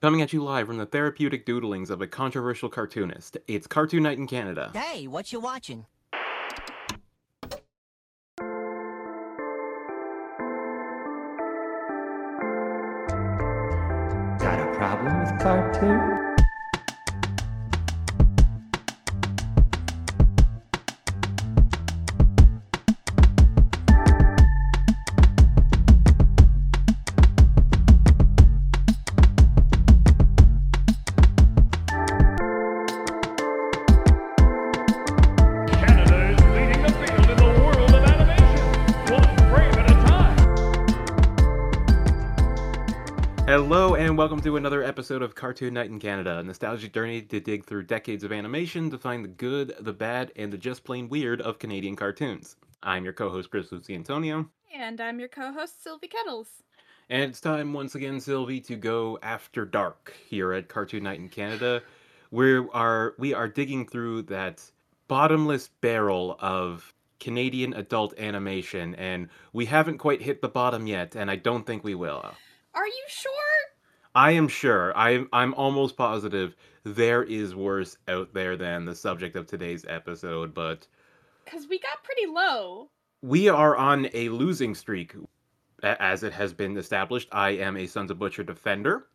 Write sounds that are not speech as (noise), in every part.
Coming at you live from the therapeutic doodlings of a controversial cartoonist. It's Cartoon Night in Canada. Hey, what you watching? Got a problem with cartoon? Welcome to another episode of Cartoon Night in Canada, a nostalgic journey to dig through decades of animation to find the good, the bad, and the just plain weird of Canadian cartoons. I'm your co host, Chris Lucy Antonio, And I'm your co-host Sylvie Kettles. and it's time once again, Sylvie, to go after dark here at Cartoon Night in Canada. We are we are digging through that bottomless barrel of Canadian adult animation, and we haven't quite hit the bottom yet, and I don't think we will. Are you sure? I am sure. I'm I'm almost positive there is worse out there than the subject of today's episode, but Because we got pretty low. we are on a losing streak as it has been established. I am a Sons of Butcher defender,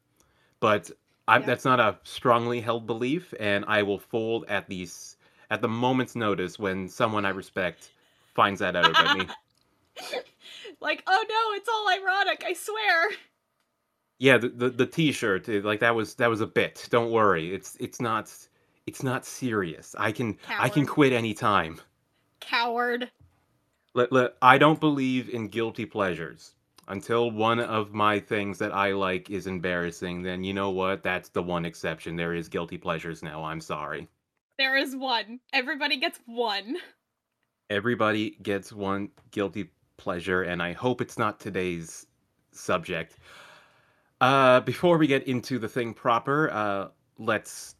but Yeah. that's not a strongly held belief, and I will fold at these at the moment's notice when someone I respect finds that out about me. (laughs) like, oh no, it's all ironic, I swear. Yeah, the, the the t-shirt, uh, like that was that was a bit. Don't worry. It's it's not it's not serious. I can I can Coward. quit anytime. Coward. Let, let, I don't believe in guilty pleasures. Until one of my things that I like is embarrassing, then you know what? That's the one exception. There is guilty pleasures now. I'm sorry. There is one. Everybody gets one. Everybody gets one guilty pleasure, and I hope it's not today's subject. Uh, before we get into the thing proper, uh, let's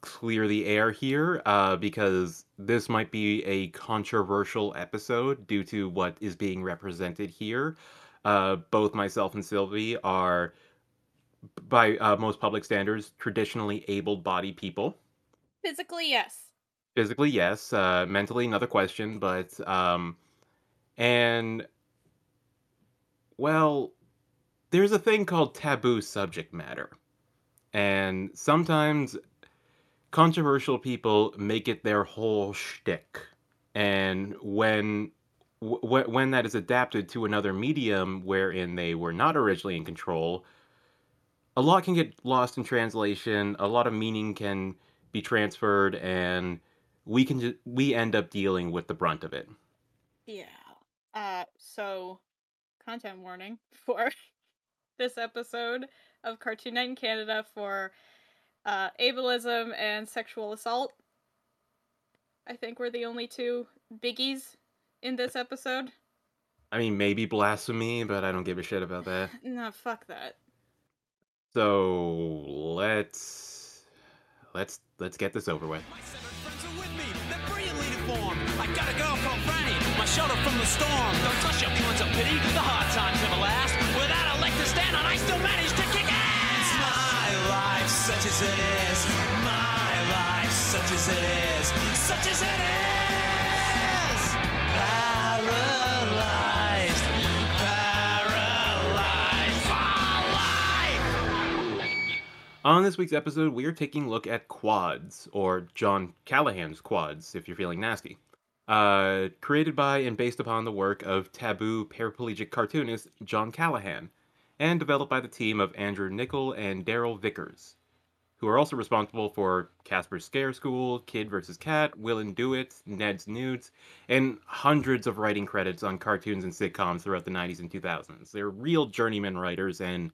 clear the air here uh, because this might be a controversial episode due to what is being represented here. Uh, both myself and Sylvie are, by uh, most public standards, traditionally able bodied people. Physically, yes. Physically, yes. Uh, mentally, another question. But, um, and, well, there's a thing called taboo subject matter. And sometimes controversial people make it their whole shtick. And when when that is adapted to another medium wherein they were not originally in control, a lot can get lost in translation. A lot of meaning can be transferred, and we can ju- we end up dealing with the brunt of it. Yeah. Uh, so, content warning (laughs) for this episode of Cartoon Night in Canada for uh, ableism and sexual assault. I think we're the only two biggies in this episode. I mean, maybe blasphemy, but I don't give a shit about that. (laughs) No, fuck that. So let's let's let's get this over with. My seven friends are with me, they're brilliantly deformed. I got a girl called Franny, my shelter from the storm. Don't touch your feelings of pity, the hard times never last. Without a leg to stand on, I still manage to kick ass. My life, such as it is. My life, such as it is. Such as it is. Paralyzed. Paralyzed for life. On this week's episode, we are taking a look at quads, or John Callahan's quads, if you're feeling nasty. Uh, created by and based upon the work of taboo paraplegic cartoonist John Callahan, and developed by the team of Andrew Nicholls and Darrell Vickers, who are also responsible for Casper's Scare School, Kid vs. Kat, Will and Do It, Ned's Newt, and hundreds of writing credits on cartoons and sitcoms throughout the 90s and 2000s. They're real journeyman writers, and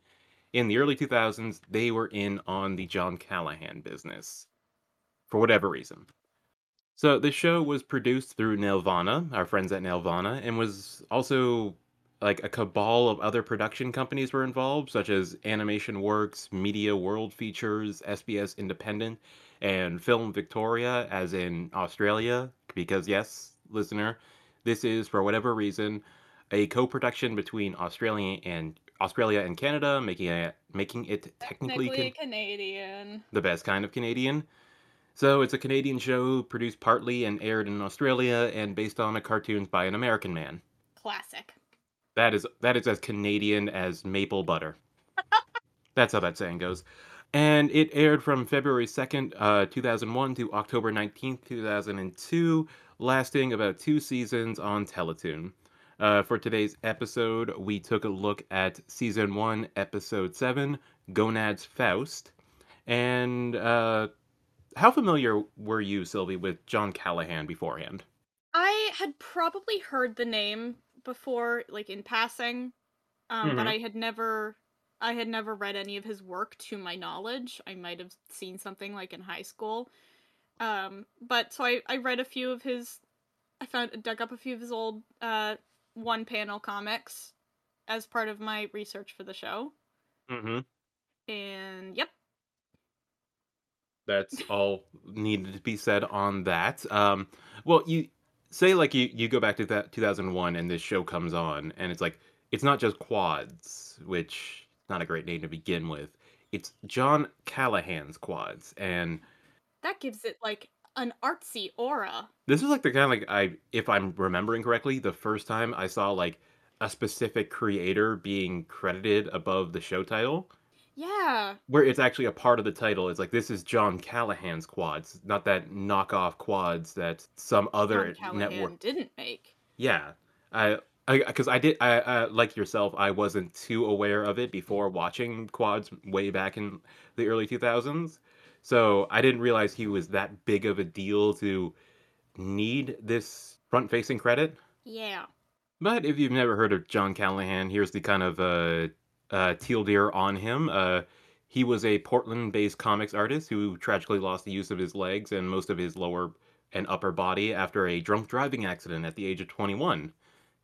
in the early 2000s, they were in on the John Callahan business for whatever reason. So the show was produced through Nelvana, our friends at Nelvana, and was also like a cabal of other production companies were involved, such as Animation Works, Media World Features, SBS Independent, and Film Victoria, as in Australia. Because yes, listener, this is for whatever reason a co-production between Australia and Australia and Canada, making it making it technically, Technically can- Canadian. the best kind of Canadian. So it's a Canadian show produced partly and aired in Australia and based on a cartoons by an American man. Classic. That is that is as Canadian as maple butter. That's how that saying goes. And it aired from February 2nd, uh, 2001 to October 19th, 2002, lasting about two seasons on Teletoon. Uh, for today's episode, we took a look at season 1, episode 7, Gonad's Faust. And uh, how familiar were you, Sylvie, with John Callahan beforehand? I had probably heard the name before, like in passing, um, but Mhm. I had never, I had never read any of his work to my knowledge. I might have seen something like in high school, um, but so I, I read a few of his, I found dug up a few of his old uh, one panel comics as part of my research for the show, Mm-hmm. and yep, That's all needed to be said on that. Um, well, you say like you you go back to that 2001 and this show comes on and it's like it's not just quads, which not a great name to begin with. It's John Callahan's quads, and that gives it like an artsy aura. this is like the kind of like I, if I'm remembering correctly, the first time I saw like a specific creator being credited above the show title. Yeah, where it's actually a part of the title. It's like this is John Callahan's quads, not that knockoff quads that some other John Callahan network. didn't make. Yeah, I, I, because I did, I, uh, like yourself, I wasn't too aware of it before watching quads way back in the early two thousands, so I didn't realize he was that big of a deal to need this front-facing credit. Yeah. But if you've never heard of John Callahan, here's the kind of uh, uh, teal deer on him. Uh, he was a Portland-based comics artist who tragically lost the use of his legs and most of his lower and upper body after a drunk driving accident at the age of 21.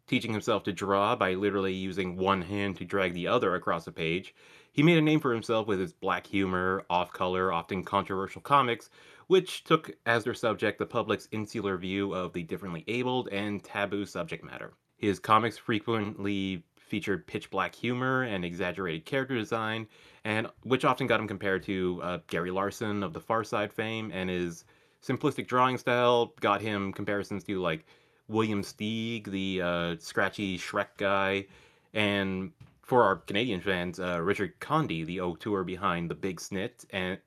Teaching himself to draw by literally using one hand to drag the other across a page, he made a name for himself with his black humor, off-color, often controversial comics, which took as their subject the public's insular view of the differently abled and taboo subject matter. His comics frequently featured pitch black humor and exaggerated character design, and which often got him compared to uh, Gary Larson of the Far Side fame, and his simplistic drawing style got him comparisons to like William Steig, the uh, scratchy Shrek guy, and for our Canadian fans, uh, Richard Condie, the auteur behind The Big Snit and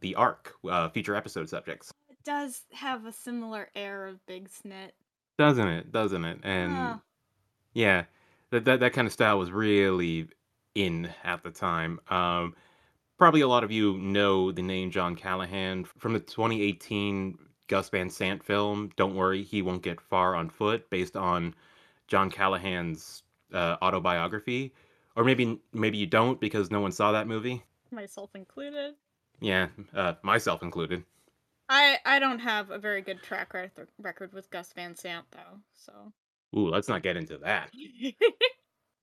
The Ark, uh, feature episode subjects. It does have a similar air of Big Snit. Doesn't it? Doesn't it? And yeah, that, that that kind of style was really in at the time. Um, probably a lot of you know the name John Callahan from the 2018 Gus Van Sant film. Don't worry, he won't get far on foot, based on John Callahan's uh, autobiography. Or maybe maybe you don't because no one saw that movie. Myself included. Yeah, uh, myself included. I I don't have a very good track rec- record with Gus Van Sant though, so. Ooh, let's not get into that. (laughs)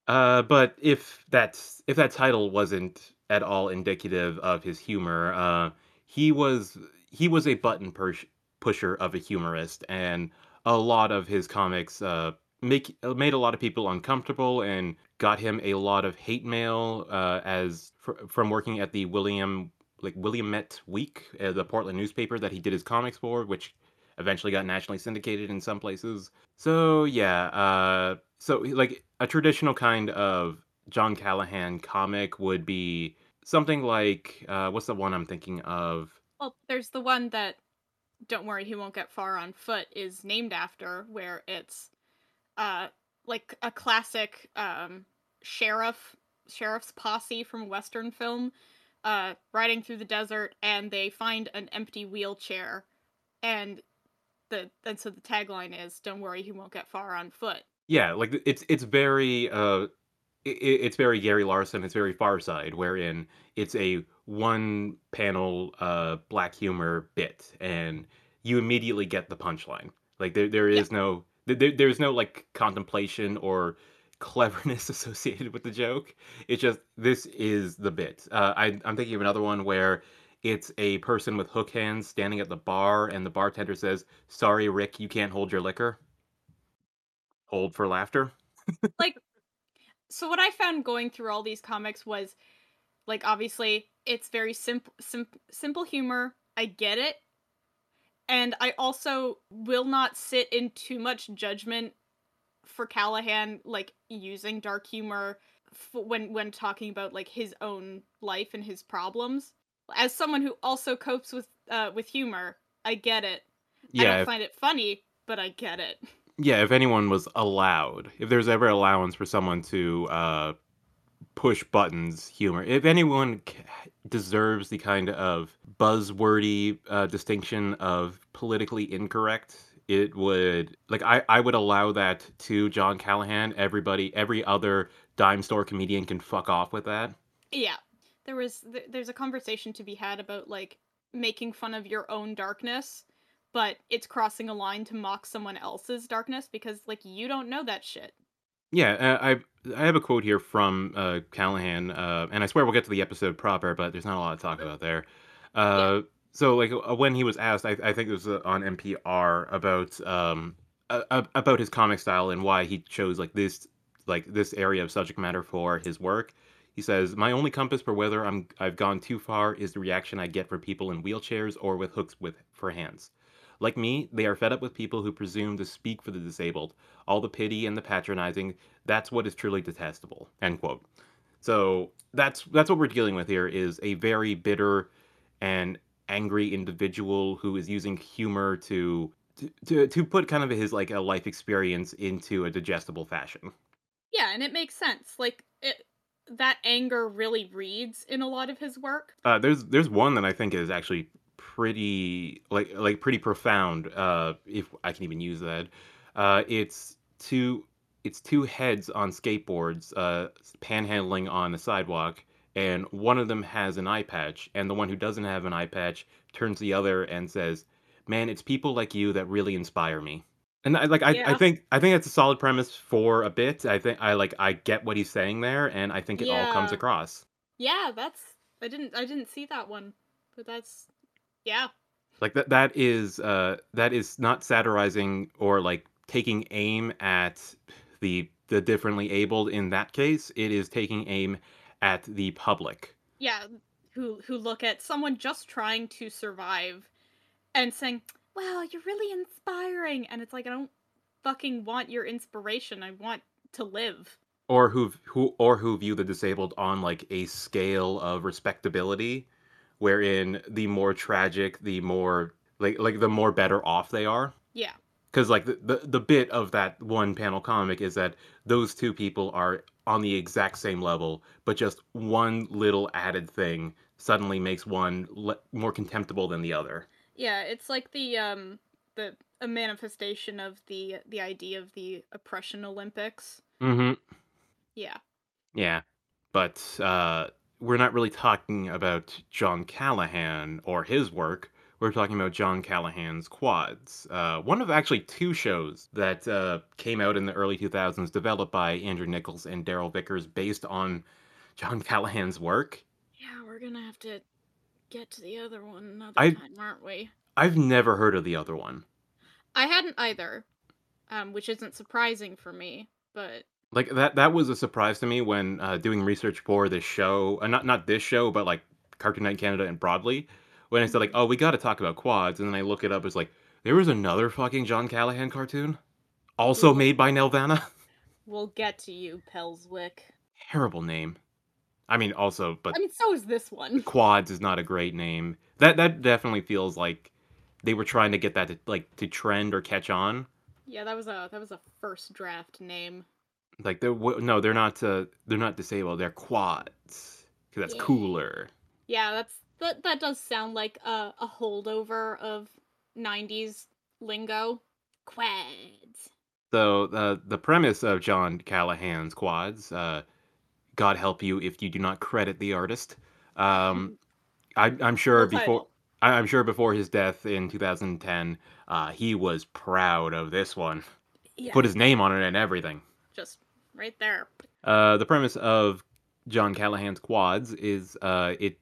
Uh, but if that's if that title wasn't at all indicative of his humor, uh, he was he was a button push, pusher of a humorist, and a lot of his comics uh, make made a lot of people uncomfortable and got him a lot of hate mail uh, as fr- from working at the William like Willamette Week, uh, the Portland newspaper that he did his comics for, which eventually got nationally syndicated in some places. So yeah, uh, so like a traditional kind of John Callahan comic would be something like uh, what's the one I'm thinking of? well, there's the one that don't worry, he won't get far on foot is named after where it's uh like a classic um sheriff sheriff's posse from western film uh riding through the desert and they find an empty wheelchair and the and so the tagline is don't worry he won't get far on foot Yeah, like it's it's very uh, i i- it's very Gary Larson. It's very Far Side, wherein it's a one panel uh black humor bit, and you immediately get the punchline. Like there there Yeah. no there, there's no like contemplation or cleverness (laughs) associated with the joke. It's just this is the bit. Uh, I I'm thinking of another one where it's a person with hook hands standing at the bar, and the bartender says, "Sorry, Rick, you can't hold your liquor." Hold for laughter. (laughs) Like, so what I found going through all these comics was like obviously it's very simple sim- simple humor. I get it. And I also will not sit in too much judgment for Callahan like using dark humor f- when when talking about like his own life and his problems. As someone who also copes with uh with humor, I get it. I Yeah, don't if, find it funny, but I get it. yeah. If anyone was allowed, if there's ever allowance for someone to uh, push buttons humor, if anyone c- deserves the kind of buzzwordy uh, distinction of politically incorrect, it would like I I would allow that to John Callahan. Everybody, every other dime store comedian can fuck off with that. Yeah. There was th- there's a conversation to be had about like making fun of your own darkness, but it's crossing a line to mock someone else's darkness because like you don't know that shit. Yeah, uh, I I have a quote here from uh, Callahan, uh, and I swear we'll get to the episode proper, but there's not a lot to talk about there. Uh, So, like, uh, when he was asked, I, I think it was uh, on NPR about um about his comic style and why he chose like this like this area of subject matter for his work. He says, "My only compass for whether I'm I've gone too far is the reaction I get from people in wheelchairs or with hooks with for hands." Like me, they are fed up with people who presume to speak for the disabled. All the pity and the patronizing, that's what is truly detestable. End quote. So that's that's what we're dealing with here is a very bitter and angry individual who is using humor to to, to, to put kind of his like a life experience into a digestible fashion. Yeah, and it makes sense. Like it that anger really reads in a lot of his work. Uh, there's there's one that I think is actually pretty like like pretty profound. Uh, if I can even use that, uh, it's two it's two heads on skateboards, uh, panhandling on a sidewalk, and one of them has an eye patch, and the one who doesn't have an eye patch turns the other and says, "Man, it's people like you that really inspire me." And I like I, I Yeah. think I think that's a solid premise for a bit. I think I like I get what he's saying there, and I think it all comes Yeah. across. Yeah, that's I didn't I didn't see that one. But that's yeah. like that that is uh that is not satirizing or like taking aim at the the differently abled in that case it is taking aim at the public Yeah, who who look at someone just trying to survive and saying, "Wow, you're really inspiring." And it's like I don't fucking want your inspiration. I want to live. or who who or who view the disabled on like a scale of respectability wherein the more tragic the more like like the more better off they are Yeah. because like the, the the bit of that one panel comic is that those two people are on the exact same level but just one little added thing suddenly makes one le- more contemptible than the other Yeah, it's like the um the a manifestation of the the idea of the oppression Olympics. mm-hmm Yeah. yeah but uh we're not really talking about john callahan or his work we're talking about John Callahan's Quads, uh, one of actually two shows that uh, came out in the early 2000s, developed by Andrew Nicholls and Darrell Vickers, based on John Callahan's work. Yeah, we're gonna have to get to the other one another I- time, aren't we? I've never heard of the other one. I hadn't either, um, which isn't surprising for me. But Like that that was a surprise to me when uh, doing research for this show, uh, not not this show, but like Cartoon Night Canada and broadly. When I said like, oh, we got to talk about quads, and then I look it up, it's like there was another fucking John Callahan cartoon, also made by Nelvana. we'll get to you, Pelswick. Terrible name. I mean, also, but I mean, so is this one. (laughs) quads is not a great name. That that definitely feels like they were trying to get that to like to trend or catch on. Yeah, that was a that was a first draft name. Like they're w- no, they're not. Uh, they're not disabled. They're quads because that's Yeah. cooler. Yeah, that's that. That does sound like a, a holdover of '90s lingo. Quads. So the the premise of John Callahan's quads, uh, God help you if you do not credit the artist. Um, I, I'm sure before. I, I'm sure before his death in 2010, uh, he was proud of this one. Yeah, Put his name on it and everything. just right there. Uh, the premise of John Callahan's Quads is uh, it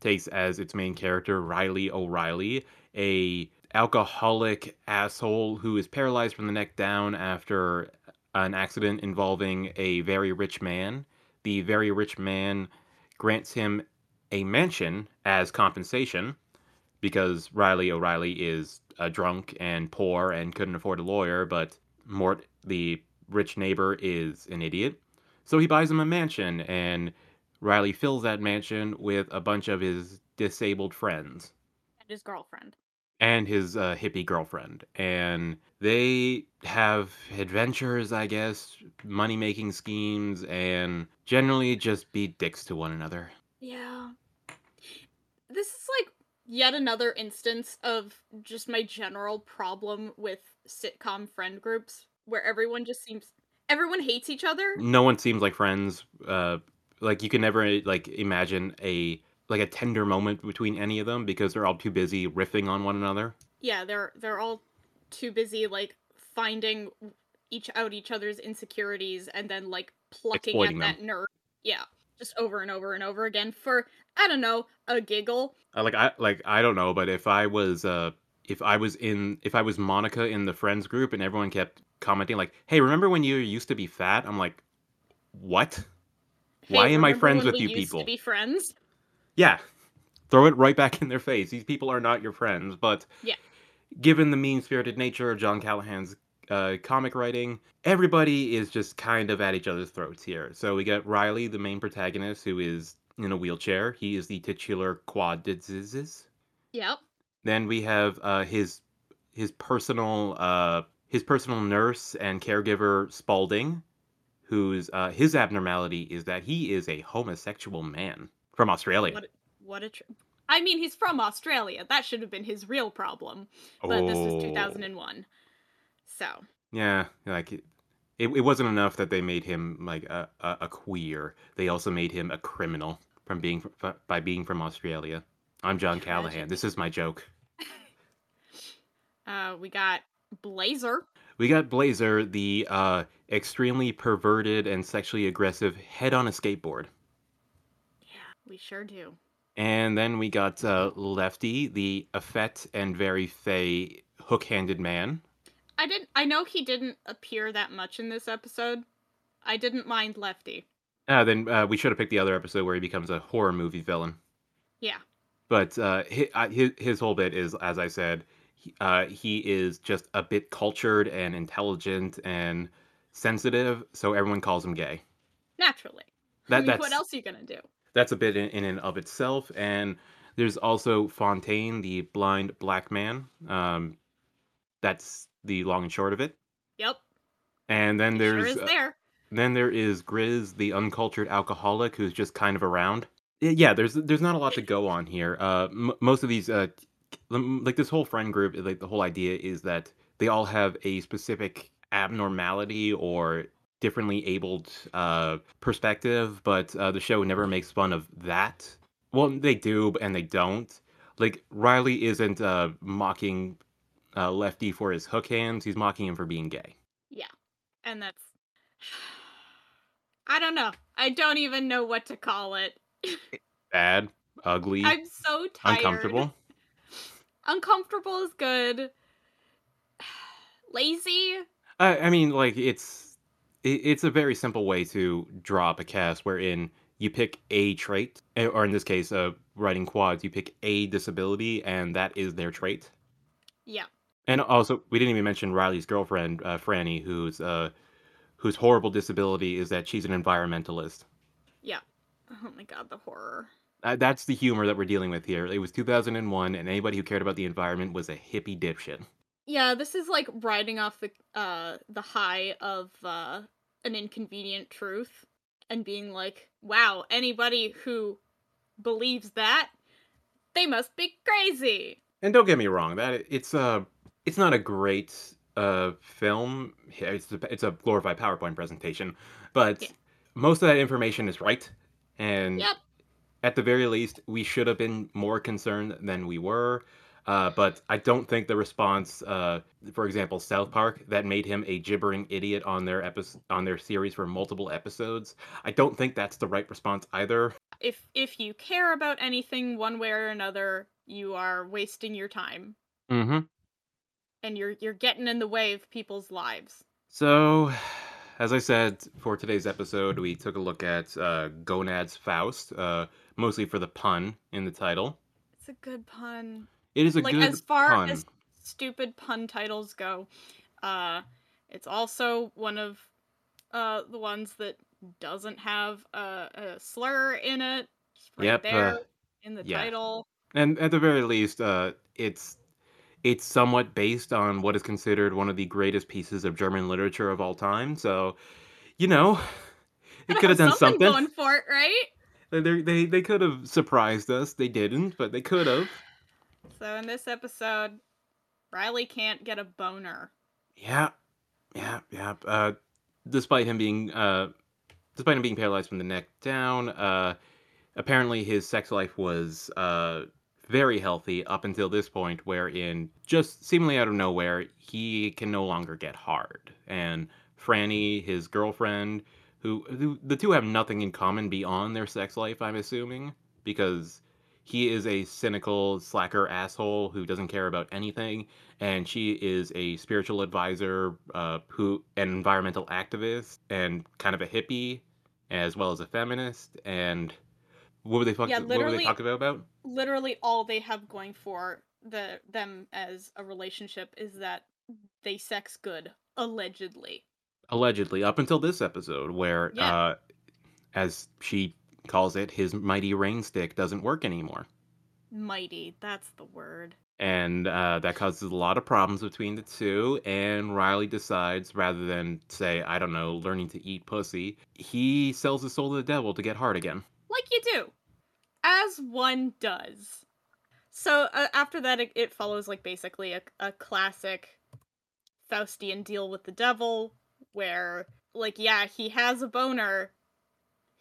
takes as its main character Riley O'Reilly, a alcoholic asshole who is paralyzed from the neck down after an accident involving a very rich man. The very rich man grants him a mansion as compensation because Riley O'Reilly is a drunk and poor and couldn't afford a lawyer, but Mort, the rich neighbor, is an idiot. So he buys him a mansion, and Riley fills that mansion with a bunch of his disabled friends And his girlfriend. and his uh, hippie girlfriend. And they have adventures, I guess, money making schemes, and generally just be dicks to one another. Yeah. This is like yet another instance of just my general problem with sitcom friend groups where everyone just seems everyone hates each other. No one seems like friends. Uh, like you can never like imagine a like a tender moment between any of them because they're all too busy riffing on one another. Yeah, they're they're all too busy like finding each out each other's insecurities and then like plucking at that nerve. Yeah, just over and over and over again for I don't know, a giggle. Uh, like I like I don't know, but if I was uh if I was in if I was Monica in the friends group and everyone kept commenting like, "Hey, remember when you used to be fat?" I'm like, "What? Hey, Why am I friends with you used people?" To be friends. Yeah. Throw it right back in their face. These people are not your friends, but Yeah. Given the mean-spirited nature of John Callahan's uh, comic writing, everybody is just kind of at each other's throats here. So we got Riley, the main protagonist, who is in a wheelchair. He is the titular quadizes. Yep. Then we have uh, his his personal uh, his personal nurse and caregiver Spalding, whose uh, his abnormality is that he is a homosexual man from Australia. What what a tr- I mean, he's from Australia. That should have been his real problem. But this was Oh. 2001. So, Yeah, like it, it, wasn't enough that they made him like a, a, a queer. They also made him a criminal from being by being from Australia. I'm John Callahan. This is my joke. (laughs) uh we got Blazer. We got Blazer, the uh, extremely perverted and sexually aggressive head on a skateboard. Yeah, we sure do. And then we got uh, Lefty, the effete and very fey hook-handed man. I didn't I know he didn't appear that much in this episode. I didn't mind Lefty. Uh, then uh, we should have picked the other episode where he becomes a horror movie villain. Yeah. But uh, his, his whole bit is, as I said, he, uh, he is just a bit cultured and intelligent and sensitive, so everyone calls him gay. Naturally. That I mean, that's what else are you gonna do? That's a bit in, in and of itself. And there's also Fontaine, the blind black man. Um, that's the long and short of it. Yep. And then he there's sure is uh, there. Then there is Grizz, the uncultured alcoholic, who's just kind of around. Yeah, there's there's not a lot to go on here. Uh, m- most of these, uh, like this whole friend group, like the whole idea is that they all have a specific abnormality or differently abled uh, perspective, but uh, the show never makes fun of that. Well, they do, and they don't. Like Riley isn't uh, mocking uh, Lefty for his hook hands; he's mocking him for being gay. Yeah. And that's I don't know. I don't even know what to call it. (laughs) Bad, ugly, I'm so tired. uncomfortable. Uncomfortable is good. (sighs) Lazy? I, I mean, like it's it, it's a very simple way to draw up a cast wherein you pick a trait, or in this case, uh, writing quads, you pick a disability, and that is their trait. Yeah. And also, we didn't even mention Riley's girlfriend, uh, Franny, whose uh, whose horrible disability is that she's an environmentalist. Yeah. Oh my god, the horror. Uh, that's the humor that we're dealing with here. It was 2001, and anybody who cared about the environment was a hippie dipshit. Yeah, this is like riding off the uh the high of uh an inconvenient truth and being like, wow, anybody who believes that, they must be crazy. And don't get me wrong, that it's uh it's not a great uh film. It's a, it's a glorified PowerPoint presentation, but Yeah. most of that information is right. And Yep. at the very least, we should have been more concerned than we were. Uh, but I don't think the response, uh, for example, South Park, that made him a gibbering idiot on their episode on their series for multiple episodes. I don't think that's the right response either. If if you care about anything one way or another, you are wasting your time Mm-hmm. and you're you're getting in the way of people's lives. So, as I said, for today's episode, we took a look at uh, Gonad's Faust, uh, mostly for the pun in the title. It's a good pun. It is a like good as far pun. as stupid pun titles go, uh, it's also one of uh the ones that doesn't have a, a slur in it. Right Yep, uh, in the yeah. title. And at the very least, uh, it's it's somewhat based on what is considered one of the greatest pieces of German literature of all time. So, you know, (laughs) it could have done something. going for it, right? They they they could have surprised us. They didn't, but they could have. So in this episode, Riley can't get a boner. Yeah, yeah, yeah. Uh, despite him being uh, despite him being paralyzed from the neck down, uh, apparently his sex life was uh very healthy up until this point, wherein just seemingly out of nowhere he can no longer get hard, and Franny, his girlfriend, who, who the two have nothing in common beyond their sex life, I'm assuming, because he is a cynical slacker asshole who doesn't care about anything and she is a spiritual advisor uh, who an environmental activist and kind of a hippie as well as a feminist and what were they fuck- Yeah, what were they talking about, about Literally all they have going for the them as a relationship is that they sex good, allegedly. allegedly up until this episode where Yeah. uh as she calls it his mighty rain stick doesn't work anymore Mighty, that's the word. and uh, that causes a lot of problems between the two. And Riley decides, rather than say, I don't know, learning to eat pussy, he sells his soul to the devil to get hard again. Like you do. As one does. So uh, after that, it, it follows like basically a, a classic Faustian deal with the devil, where, like, yeah, he has a boner,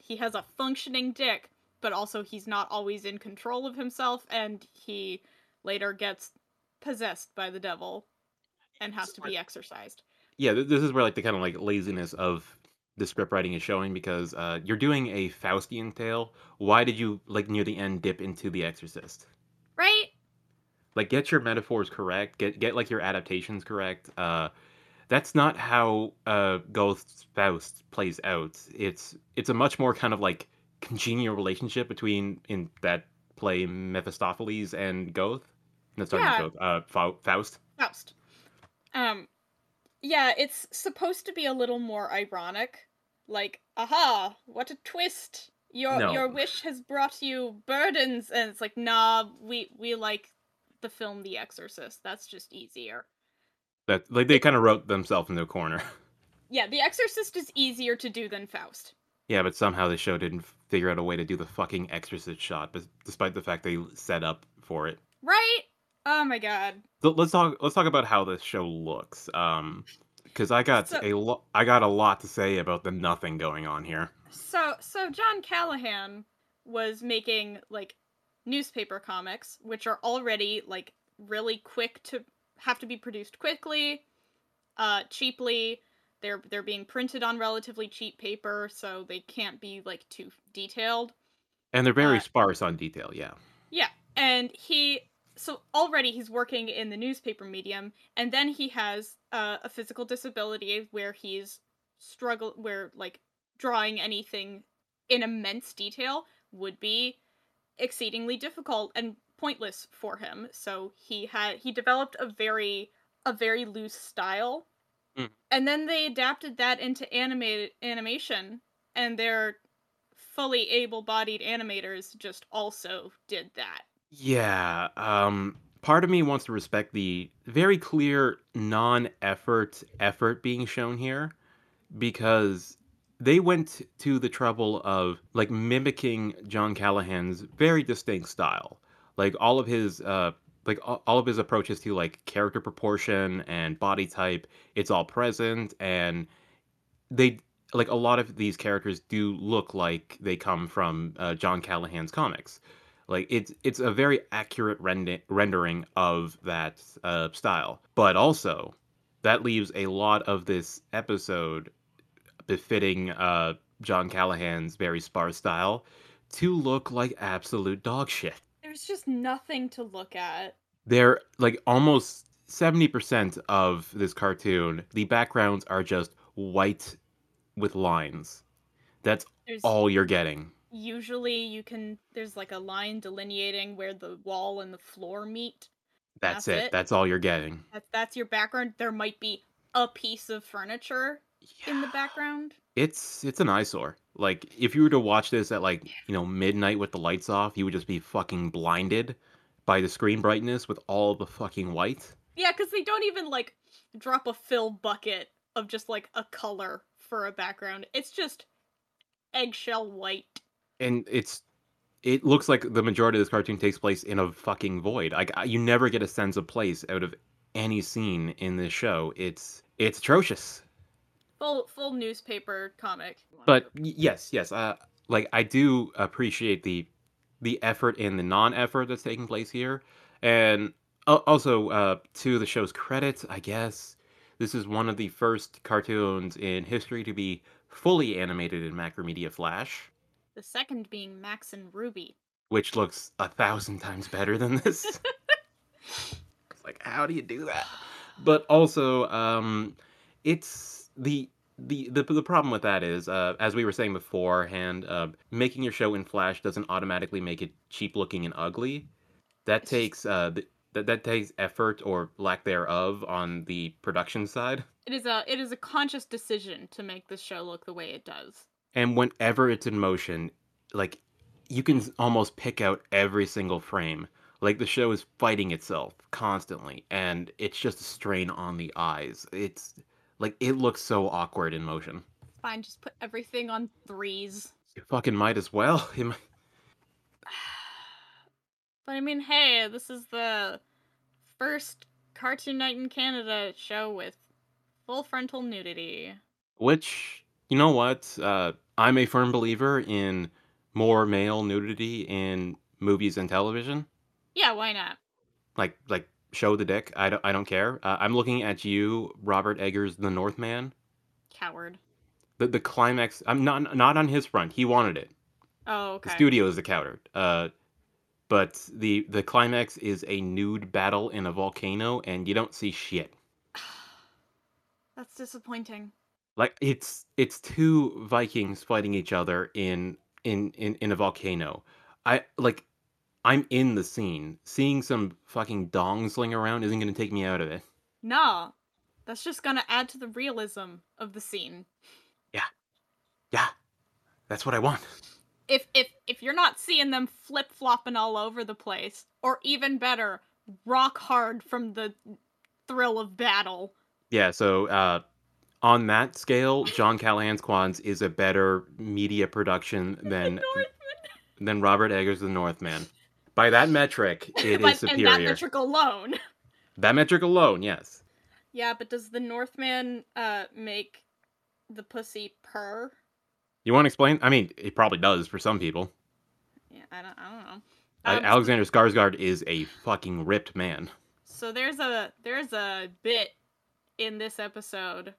he has a functioning dick, but also he's not always in control of himself, and he later gets possessed by the devil and has to be exorcised. Yeah, this is where like the kind of like laziness of the script writing is showing because uh, you're doing a Faustian tale. Why did you like near the end dip into The Exorcist? Right? like get your metaphors correct get get like your adaptations correct uh that's not how uh ghost faust plays out it's it's a much more kind of like congenial relationship between in that play mephistopheles and goth no sorry not Yeah. goth uh faust Faust. Um, yeah, it's supposed to be a little more ironic. Like, aha, what a twist! Your No. your wish has brought you burdens, and it's like, nah, we we like the film The Exorcist. That's just easier. That like they kind of wrote themselves into a corner (laughs) Yeah, The Exorcist is easier to do than Faust. yeah but somehow the show didn't figure out a way to do the fucking exorcist shot bes- despite the fact they set up for it Right? Oh my god. So let's talk. Let's talk about how this show looks. Um, because I got So- a lot. I got a lot to say about the nothing going on here. So so John Callahan was making like newspaper comics, which are already like really quick to have to be produced quickly, uh cheaply. They're they're being printed on relatively cheap paper, so they can't be like too detailed. And they're very Uh, sparse on detail. Yeah. Yeah, and he so already he's working in the newspaper medium, and then he has uh, a physical disability where he's struggle where like drawing anything in immense detail would be exceedingly difficult and pointless for him. So he had he developed a very a very loose style, Mm. and then they adapted that into animated animation, and their fully able-bodied animators just also did that. Yeah. Um. Part of me wants to respect the very clear non-effort effort being shown here, because they went to the trouble of like mimicking John Callahan's very distinct style. Like all of his uh like all of his approaches to like character proportion and body type, it's all present and they like a lot of these characters do look like they come from uh, John Callahan's comics. Like it's it's a very accurate rende- rendering of that uh, style, but also that leaves a lot of this episode befitting uh, John Callahan's very sparse style to look like absolute dog shit. There's just nothing to look at. They're like almost 70% of this cartoon, the backgrounds are just white with lines. That's There's all you're getting. usually you can there's like a line delineating where the wall and the floor meet. That's, That's it. it? That's all you're getting. That's that's your background. There might be a piece of furniture in the background. It's it's an eyesore. Like if you were to watch this at like, you know, midnight with the lights off, you would just be fucking blinded by the screen brightness with all the fucking white. Yeah, because they don't even like drop a fill bucket of just like a color for a background. It's just eggshell white. And it's it looks like the majority of this cartoon takes place in a fucking void. Like I- you never get a sense of place out of any scene in this show. It's it's atrocious. Full full newspaper comic. But yes, yes, uh like I do appreciate the the effort and the non-effort that's taking place here. And al- also uh to the show's credit, I guess this is one of the first cartoons in history to be fully animated in Macromedia Flash, the second being Max and Ruby. which looks a thousand times better than this. (laughs) like how do you do that? But also um it's the the, the the problem with that is, uh, as we were saying beforehand, uh, making your show in Flash doesn't automatically make it cheap looking and ugly. That takes uh, th- that that takes effort or lack thereof on the production side. It is a it is a conscious decision to make this show look the way it does. And whenever it's in motion, like you can almost pick out every single frame. Like the show is fighting itself constantly, and it's just a strain on the eyes. It's like it looks so awkward in motion. Fine, just put everything on threes. You fucking might as well. (laughs) You might- (sighs) But I mean, hey, this is the first Cartoon Night in Canada show with full frontal nudity. Which, you know what? Uh, I'm a firm believer in more male nudity in movies and television. Yeah, why not? Like, like show the dick. I don't, I don't care. Uh, I'm looking at you, Robert Eggers, the Northman. Coward. The the climax. I'm not not on his front. He wanted it. Oh, okay. The studio is the coward. Uh, but the the climax is a nude battle in a volcano, and you don't see shit. (sighs) That's disappointing. like it's it's two vikings fighting each other in in in, in a volcano i like i'm in the scene. Seeing some fucking dong sling around isn't going to take me out of it. Nah, that's just gonna add to the realism of the scene. yeah. Yeah, that's what i want. If if if you're not seeing them flip flopping all over the place, or even better, rock hard from the thrill of battle. yeah so uh on that scale john callahan's quads is a better media production (laughs) than than robert eggers the northman by that metric (laughs) it is But- superior And that metric alone. that metric alone yes Yeah, but does the Northman uh make the pussy purr? you want to explain i mean it probably does for some people Yeah, I don't I don't know. Um, Alexander Skarsgård is a fucking ripped man. So there's a there's a bit in this episode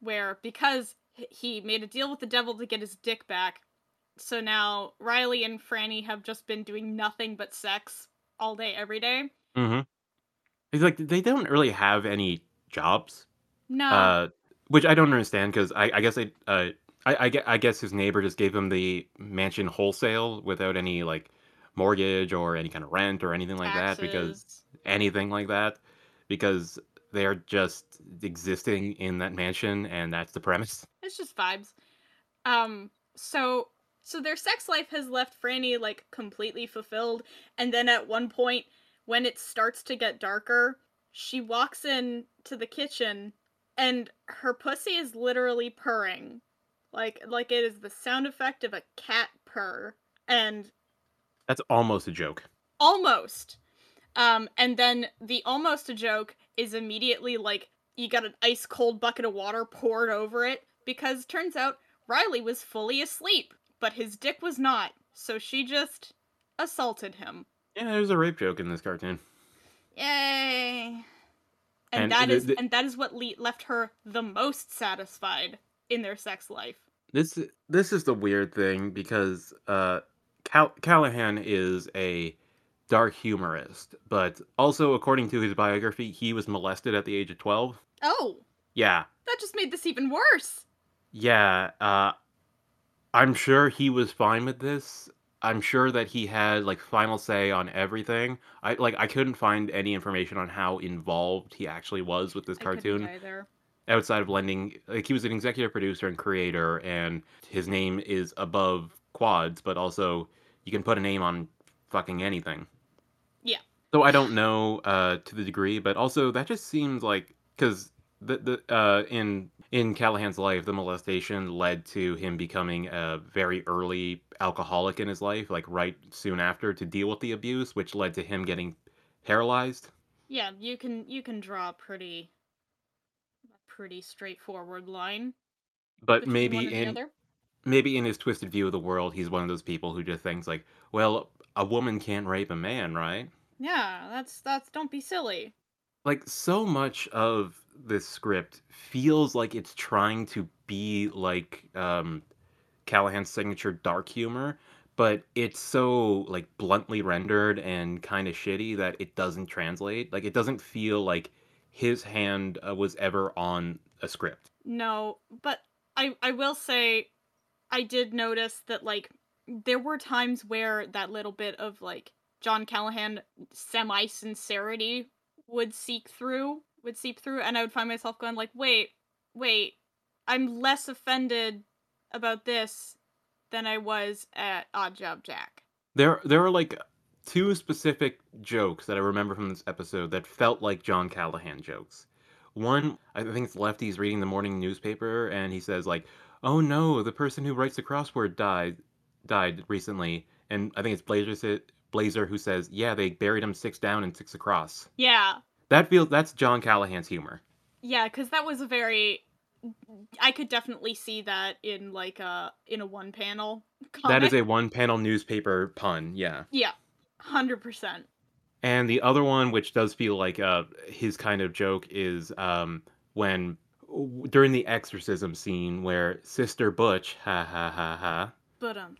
where because he made a deal with the devil to get his dick back, so now Riley and Franny have just been doing nothing but sex all day every day. Mm-hmm. It's like they don't really have any jobs, No, uh, which I don't understand because I, I guess they, uh, I, I, I guess his neighbor just gave him the mansion wholesale without any like mortgage or any kind of rent or anything like that because anything like that because they're just existing in that mansion and that's the premise. It's just vibes. Um, so so their sex life has left Franny like completely fulfilled, and then at one point, when it starts to get darker, she walks in to the kitchen, and her pussy is literally purring, like like it is the sound effect of a cat purr, and That's almost a joke. almost. Um, and then the almost a joke is immediately like you got an ice cold bucket of water poured over it because turns out Riley was fully asleep, but his dick was not. So she just assaulted him. Yeah, there's a rape joke in this cartoon. Yay! And, And that the- is the- and that is what le- left her the most satisfied in their sex life. This this is the weird thing because uh, Cal- Callahan is a dark humorist, but also according to his biography, he was molested at the age of twelve. Oh, Yeah, that just made this even worse. Yeah, uh, I'm sure he was fine with this. I'm sure that he had like final say on everything. I like I couldn't find any information on how involved he actually was with this I cartoon either. outside of lending. Like he was an executive producer and creator, and his name is above quads, but also you can put a name on fucking anything. Yeah. So I don't know uh, to the degree, but also that just seems like because the the uh, in in Callahan's life, the molestation led to him becoming a very early alcoholic in his life, like right soon after to deal with the abuse, which led to him getting paralyzed. Yeah, you can you can draw a pretty pretty straightforward line. But maybe one and the in maybe in his twisted view of the world, he's one of those people who just thinks like, well, a woman can't rape a man, right? Yeah, that's that's don't be silly. like so much of this script feels like it's trying to be like um Callahan's signature dark humor, but it's so like bluntly rendered and kind of shitty that it doesn't translate. Like it doesn't feel like his hand uh, was ever on a script. No, but I I will say I did notice that like there were times where that little bit of like John Callahan semi sincerity would seek through, would seep through, and I would find myself going like, wait, wait, I'm less offended about this than I was at Odd Job Jack. There there are like two specific jokes that I remember from this episode that felt like John Callahan jokes. One, I think it's Lefty's reading the morning newspaper and he says like, "Oh no, the person who writes the crossword died died recently." And I think it's Blazer Blazer who says, "Yeah, they buried him six down and six across." Yeah, That feels that's John Callahan's humor. yeah, because that was a very. I could definitely see that in like a in a one panel. That is a one-panel newspaper pun, yeah. yeah, hundred percent. And the other one, which does feel like uh, his kind of joke, is um, when w- during the exorcism scene where Sister Butch, ha ha ha ha, But um,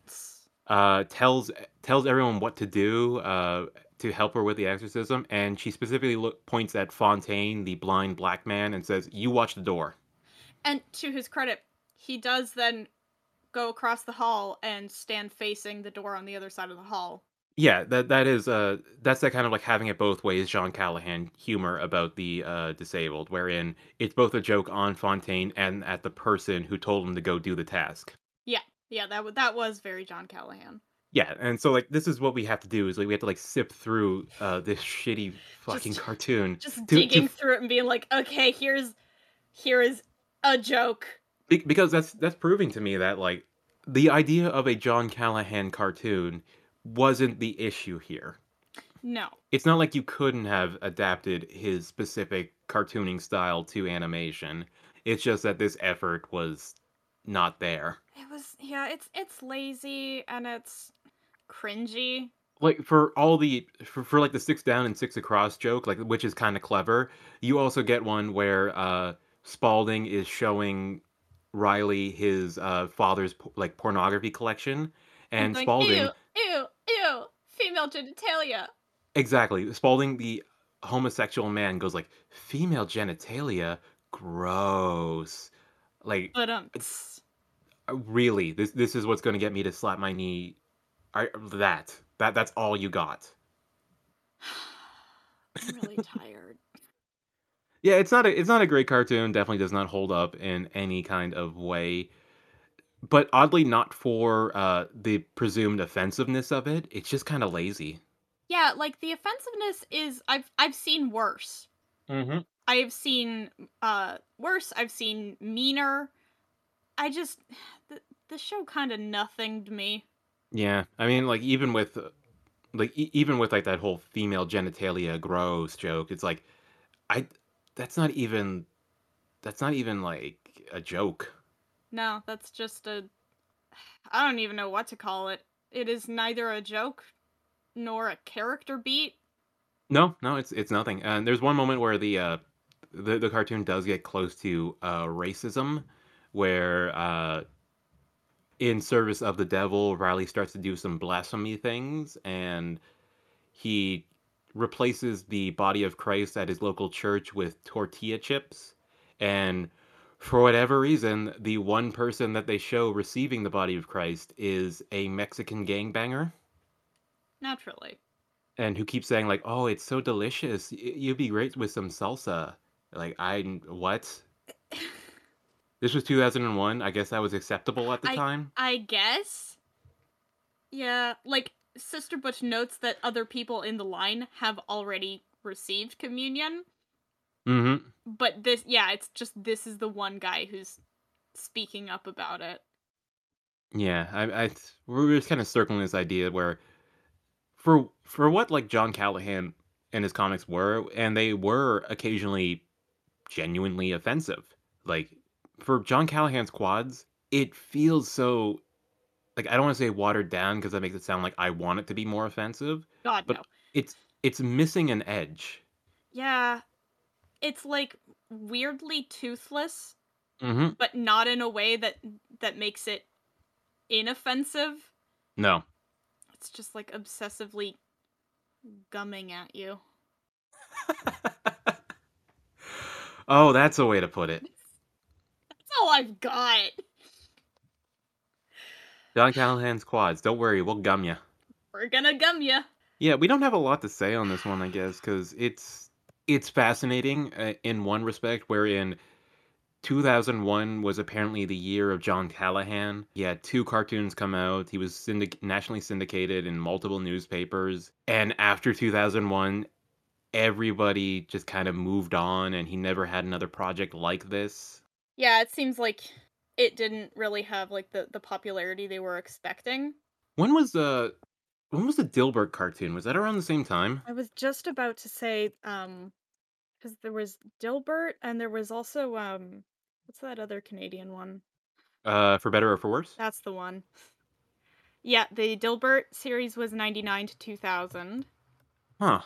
uh, tells tells everyone what to do uh, to help her with the exorcism, and she specifically look, points at Fontaine, the blind black man, and says, "You watch the door." and to his credit, he does then go across the hall and stand facing the door on the other side of the hall. Yeah, that that is uh that's that kind of like having it both ways John Callahan humor about the uh disabled, wherein it's both a joke on Fontaine and at the person who told him to go do the task. Yeah, yeah, that w- that was very John Callahan. Yeah, and so like this is what we have to do is like we have to like sip through uh this shitty fucking Just- cartoon Just To- to digging f- through it and being like, okay, here's here is a joke. Be- because that's that's proving to me that like the idea of a John Callahan cartoon wasn't the issue here. No. It's not like you couldn't have adapted his specific cartooning style to animation. It's just that this effort was not there. It was yeah, it's it's lazy and it's cringy. Like for all the for, for like the six down and six across joke, like which is kind of clever. You also get one where uh Spalding is showing Riley his uh father's like pornography collection and Like, Spalding ew, ew, ew, female genitalia. Exactly. Spalding, the homosexual man, goes like, "Female genitalia, gross." Like, But um, really, this this is what's going to get me to slap my knee. I, that that that's all you got. (sighs) I'm really tired. Yeah, it's not a it's not a great cartoon. Definitely does not hold up in any kind of way. But oddly, not for uh, the presumed offensiveness of it. It's just kind of lazy. Yeah, like the offensiveness is I've I've seen worse. Mm-hmm. I have seen uh worse. I've seen meaner. I just (sighs) the the show kind of nothinged me. Yeah, I mean, like even with, uh, like e- even with like that whole female genitalia gross joke, it's like, I, that's not even, that's not even like a joke. No, that's just a I don't even know what to call it. It is neither a joke nor a character beat. No, no, it's it's nothing. And there's one moment where the uh, the the cartoon does get close to uh racism, where uh, in service of the devil, Riley starts to do some blasphemy things, and he replaces the body of Christ at his local church with tortilla chips. And for whatever reason, the one person that they show receiving the body of Christ is a Mexican gangbanger. Naturally. and who keeps saying like, "Oh, it's so delicious. You'd be great with some salsa." Like, I what? (laughs) This was 2001. I guess that was acceptable at the I- time. I guess. Yeah, like Sister Butch notes that other people in the line have already received communion, Mm-hmm. but this, yeah, it's just this is the one guy who's speaking up about it. Yeah, I, I we're just kind of circling this idea where, for for what like John Callahan and his comics were, and they were occasionally genuinely offensive. Like for John Callahan's quads, it feels so. Like I don't want to say watered down because that makes it sound like I want it to be more offensive. God But- no. It's it's missing an edge. Yeah, it's like weirdly toothless, Mm-hmm. but not in a way that that makes it inoffensive. No. It's just like obsessively gumming at you. (laughs) oh, that's a way to put it. All I've got. John Callahan's quads. Don't worry, we'll gum ya. We're gonna gum ya. Yeah, we don't have a lot to say on this one, I guess, because it's it's fascinating uh, in one respect, wherein 2001 was apparently the year of John Callahan. He had two cartoons come out. He was syndic- nationally syndicated in multiple newspapers, and after 2001, everybody just kind of moved on, and he never had another project like this. Yeah, it seems like it didn't really have like the the popularity they were expecting. When was the when was the Dilbert cartoon? Was that around the same time? I was just about to say um cuz there was Dilbert and there was also um what's that other Canadian one? Uh, for better or for worse? That's the one. (laughs) Yeah, the Dilbert series was 99 to 2000 Huh.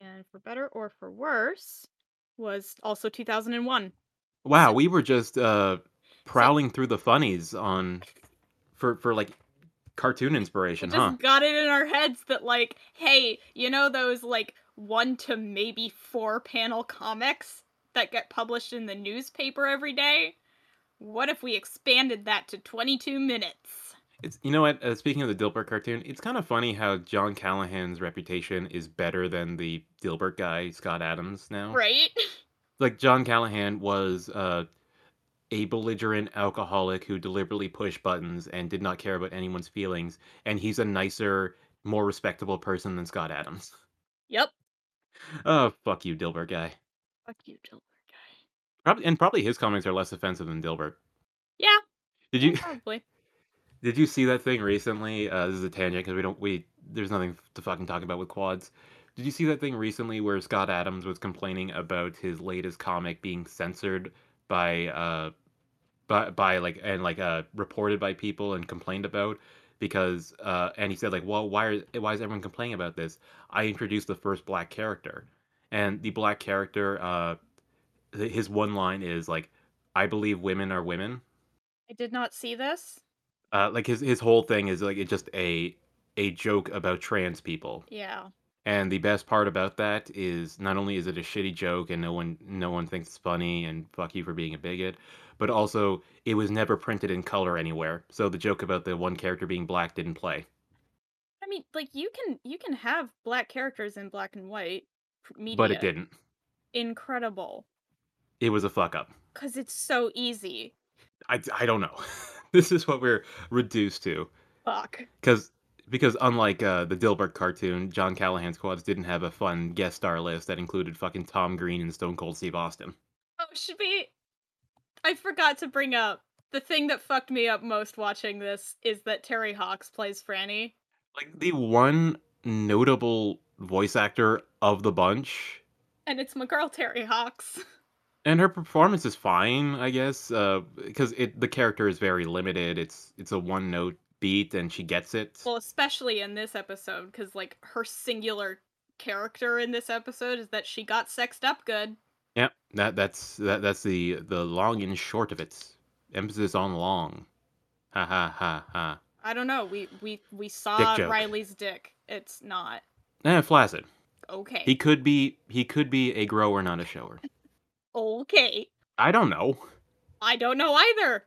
and for better or for worse was also 2001. Wow, we were just uh prowling through the funnies on for for like cartoon We inspiration, just huh? got it in our heads that like, hey, you know those like one to maybe four panel comics that get published in the newspaper every day? What if we expanded that to 22 minutes? It's you know what? Uh, speaking of the Dilbert cartoon, it's kind of funny how John Callahan's reputation is better than the Dilbert guy, Scott Adams. Now, Right? (laughs) like John Callahan was uh, a belligerent alcoholic who deliberately pushed buttons and did not care about anyone's feelings, and he's a nicer, more respectable person than Scott Adams. (laughs) Yep. Oh, fuck you, Dilbert guy. Fuck you, Dilbert guy. Probably, and probably his comics are less offensive than Dilbert. Yeah, Did you probably. (laughs) did you see that thing recently? Uh, this is a tangent because we don't we there's nothing to fucking talk about with quads. Did you see that thing recently where Scott Adams was complaining about his latest comic being censored by uh by by like and like uh reported by people and complained about because uh and he said like well why are why is everyone complaining about this? I introduced the first black character and the black character uh his one line is like I believe women are women I did not see this. uh, like his his whole thing is like it's just a a joke about trans people. Yeah. And the best part about that is not only is it a shitty joke and no one no one thinks it's funny and fuck you for being a bigot, but also it was never printed in color anywhere. So the joke about the one character being black didn't play. I mean, like you can you can have black characters in black and white media. But it didn't. Incredible. It was a fuck up. Cuz it's so easy. I, I don't know. (laughs) this is what we're reduced to. Fuck. Because because unlike uh, the Dilbert cartoon, John Callahan's quads didn't have a fun guest star list that included fucking Tom Green and Stone Cold Steve Austin. Oh, should we? I forgot to bring up the thing that fucked me up most watching this is that Terri Hawkes plays Franny. Like the one notable voice actor of the bunch, And it's my girl Terri Hawkes. and her performance is fine, I guess, because it the character is very limited. It's it's a one note beat, and she gets it. Well, especially in this episode, because like her singular character in this episode is that she got sexed up good. Yep, that that's that that's the the long and short of it. Emphasis on long. Ha ha ha ha. I don't know. We we we saw joke. Riley's dick. It's not Eh, flaccid. okay. He could be he could be a grower, not a shower. (laughs) Okay. I don't know. I don't know either.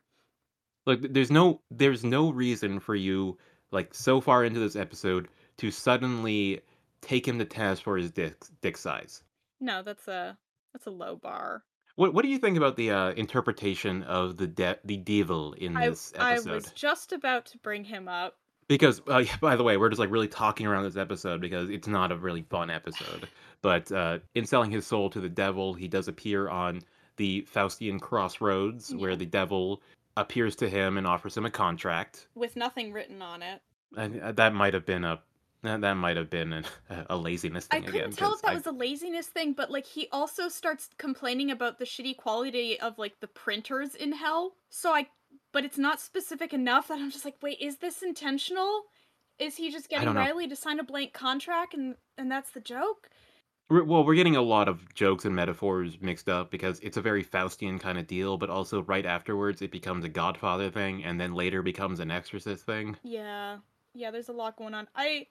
Like there's no there's no reason for you like so far into this episode to suddenly take him to task for his dick dick size. No, that's a that's a low bar. What what do you think about the uh, interpretation of the de- the devil in I this episode? I was just about to bring him up. Because uh, by the way, we're just like really talking around this episode because it's not a really fun episode. But uh, in selling his soul to the devil, he does appear on the Faustian crossroads, where the devil appears to him and offers him a contract. with nothing written on it. And uh, that might have been a that, that might have been a, (laughs) a laziness I thing couldn't again. tell if that I- was a laziness thing, but like he also starts complaining about the shitty quality of like the printers in hell. So I but it's not specific enough that I'm just like, wait, is this intentional? Is he just getting. Riley to sign a blank contract and and that's the joke? We're- well, we're getting a lot of jokes and metaphors mixed up because it's a very Faustian kind of deal, but also right afterwards it becomes a Godfather thing, and then later becomes an Exorcist thing. Yeah. Yeah, there's a lot going on. I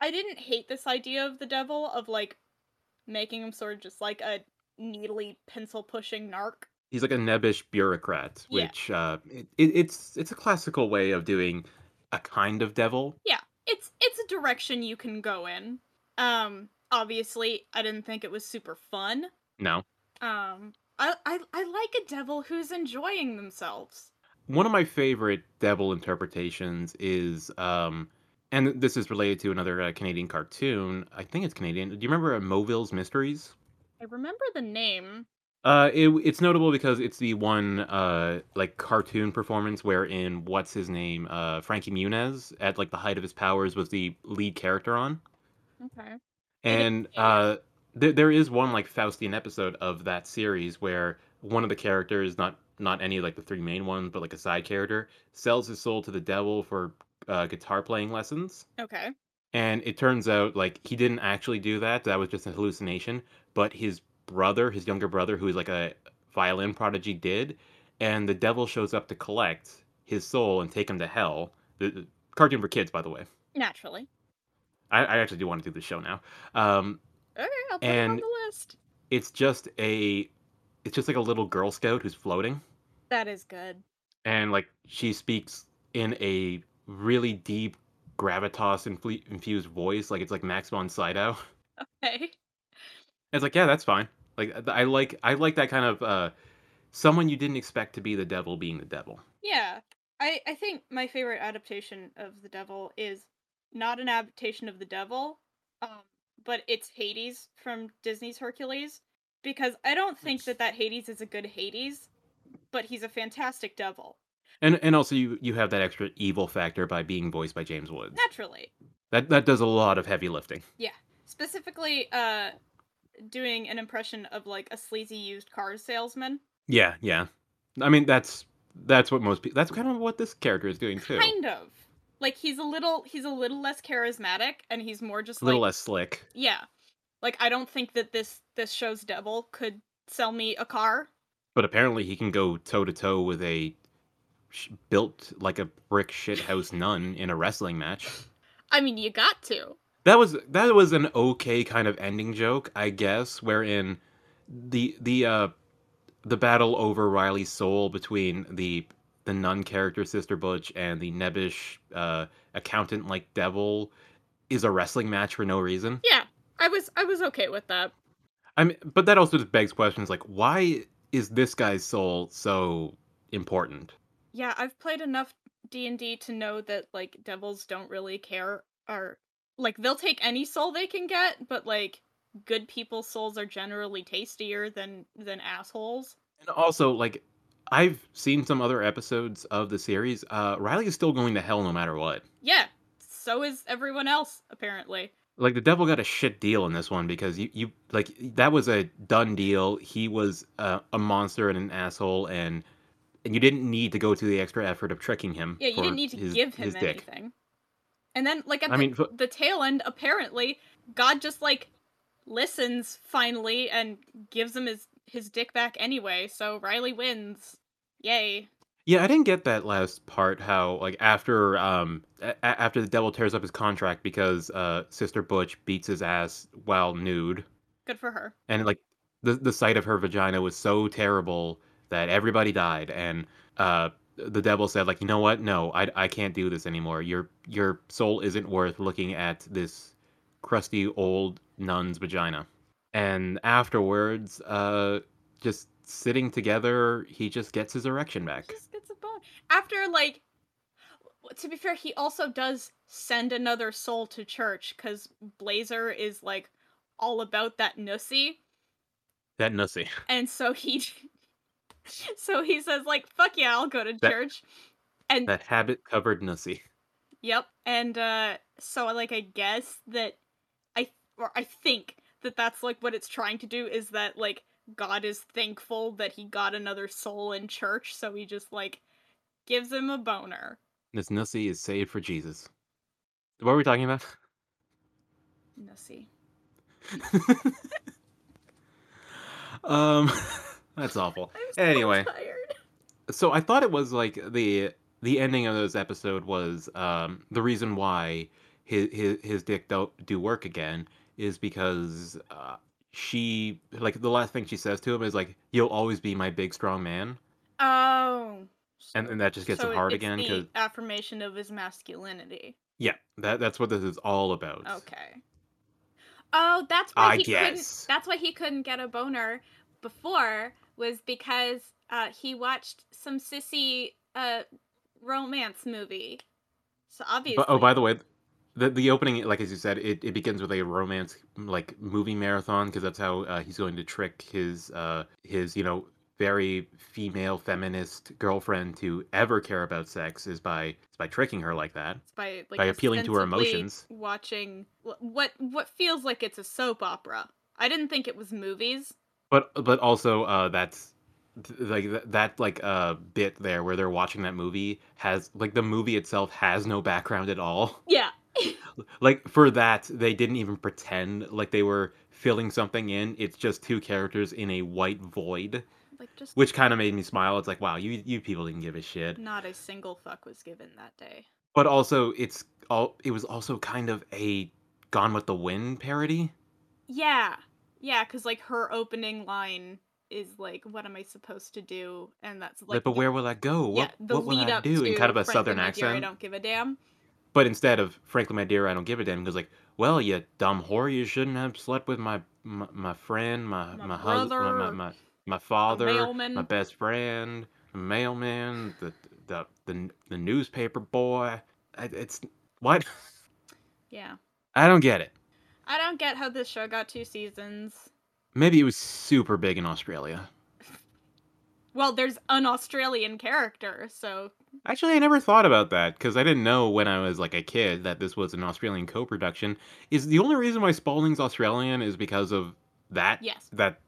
I didn't hate this idea of the devil of like making him sort of just like a needly pencil pushing narc. He's like a nebbish bureaucrat, Yeah. which uh, it, it, it's it's a classical way of doing a kind of devil. Yeah, it's it's a direction you can go in. Um, obviously, I didn't think it was super fun. No, Um, I I, I like a devil who's enjoying themselves. one of my favorite devil interpretations is, um, and this is related to another uh, Canadian cartoon. I think it's Canadian. Do you remember uh, Moville's Mysteries? I remember the name. Uh, it, it's notable because it's the one uh like cartoon performance wherein what's his name uh Frankie Muniz at like the height of his powers was the lead character on, Okay. And uh there there is one like Faustian episode of that series where one of the characters not not any like the three main ones but like a side character sells his soul to the devil for uh, guitar playing lessons. Okay. And it turns out like he didn't actually do that. That was just a hallucination. But his brother, his younger brother, who is like a violin prodigy, did. And the devil shows up to collect his soul and take him to hell. The, the cartoon for kids, by the way. Naturally. I, I actually do want to do the show now. Um, Okay, I'll put it on And- the list. it's just a, it's just like a little Girl Scout who's floating, That is good. and like she speaks in a really deep gravitas influ- infused voice, like it's like Max von Sydow. Okay. It's like, yeah, that's fine. Like I like I like that kind of uh someone you didn't expect to be the devil being the devil. Yeah. I I think my favorite adaptation of the devil is not an adaptation of the devil, um, but it's Hades from Disney's Hercules because I don't think that that Hades is a good Hades, but he's a fantastic devil. And and also you you have that extra evil factor by being voiced by James Woods. Naturally. That that does a lot of heavy lifting. Yeah, specifically uh doing an impression of like a sleazy used car salesman. Yeah, yeah. I mean that's that's what most people that's kind of what this character is doing too. Kind of. Like he's a little he's a little less charismatic and he's more just a little like less slick. Yeah. Like I don't think that this this show's devil could sell me a car. But apparently he can go toe to toe with a sh- built like a brick shithouse (laughs) nun in a wrestling match. I mean, you got to. That was that was an okay kind of ending joke, I guess, wherein the the uh the battle over Riley's soul between the the nun character Sister Butch and the nebbish uh accountant like devil is a wrestling match for no reason. Yeah. I was I was okay with that. I mean, but that also just begs questions like why is this guy's soul so important? Yeah, I've played enough D&D to know that like devils don't really care or like they'll take any soul they can get, but like good people's souls are generally tastier than than assholes. And also like I've seen some other episodes of the series. Uh Riley is still going to hell no matter what. Yeah. So is everyone else apparently. like the devil got a shit deal in this one because you you like that was a done deal. He was uh, a monster and an asshole, and and you didn't need to go to the extra effort of tricking him. Yeah, you didn't need to his- give him his dick. anything. And then, like at I the, mean, the tail end, apparently, God just like listens finally and gives him his his dick back anyway. So Riley wins. Yay! Yeah, I didn't get that last part. How like after um a- after the devil tears up his contract because uh Sister Butch beats his ass while nude, Good for her. and like the the sight of her vagina was so terrible that everybody died, and uh, the devil said like, you know what? No, I I can't do this anymore. Your your soul isn't worth looking at this crusty old nun's vagina. And afterwards, uh, just sitting together, he just gets his erection back. Just gets a bone. After like to be fair, he also does send another soul to church because Blazer is like all about that nussy. That nussy. And so he (laughs) so he says like fuck yeah, I'll go to That- church. And That habit covered nussy. Yep. And uh so like I guess that I or I think that that's like what it's trying to do is that like God is thankful that he got another soul in church, so he just like gives him a boner. This nussy is saved for Jesus. What were we talking about? Nussy. (laughs) um, (laughs) that's awful. I'm so Anyway. tired. So I thought it was like the the ending of this episode was um the reason why his his, his dick don't do work again is because uh, she like the last thing she says to him is like you'll always be my big strong man Oh. and, and that just gets so him hard it's again because affirmation of his masculinity. yeah that that's what this is all about Okay. Oh, that's why I he guess. couldn't. That's why he couldn't get a boner before was because uh, he watched some sissy uh, romance movie. So obviously, but oh by the way the the opening like as you said it, it begins with a romance like movie marathon because that's how uh, he's going to trick his uh his you know very female feminist girlfriend to ever care about sex is by is by tricking her like that it's by like by appealing to her emotions. watching what what feels like it's a soap opera. I didn't think it was movies. but but also uh that's like that like uh bit there where they're watching that movie has like the movie itself has no background at all Yeah, like for that they didn't even pretend like they were filling something in. It's just two characters in a white void like just which kind of made me smile. It's like wow you you people didn't give a shit. Not a single fuck was given that day. but also it's all it was also kind of a gone with the wind parody. Yeah, yeah, because like her opening line is like, "What am I supposed to do?" And that's like, like, but the- where will I go? Yeah, what, the what will I do? In kind of a southern accent I don't give a damn. But instead of frankly, my dear, I don't give a damn, he goes like, "Well, you dumb whore, you shouldn't have slept with my my, my friend, my My my husband, my, my my my father, my best friend, the mailman, the the the, the newspaper boy. It's what Yeah, I don't get it. I don't get how this show got two seasons. Maybe it was super big in Australia. Well, there's an Australian character, so Actually, I never thought about that because I didn't know when I was like a kid that this was an Australian co-production. Is the only reason why Spalding's Australian is because of that? Yes. That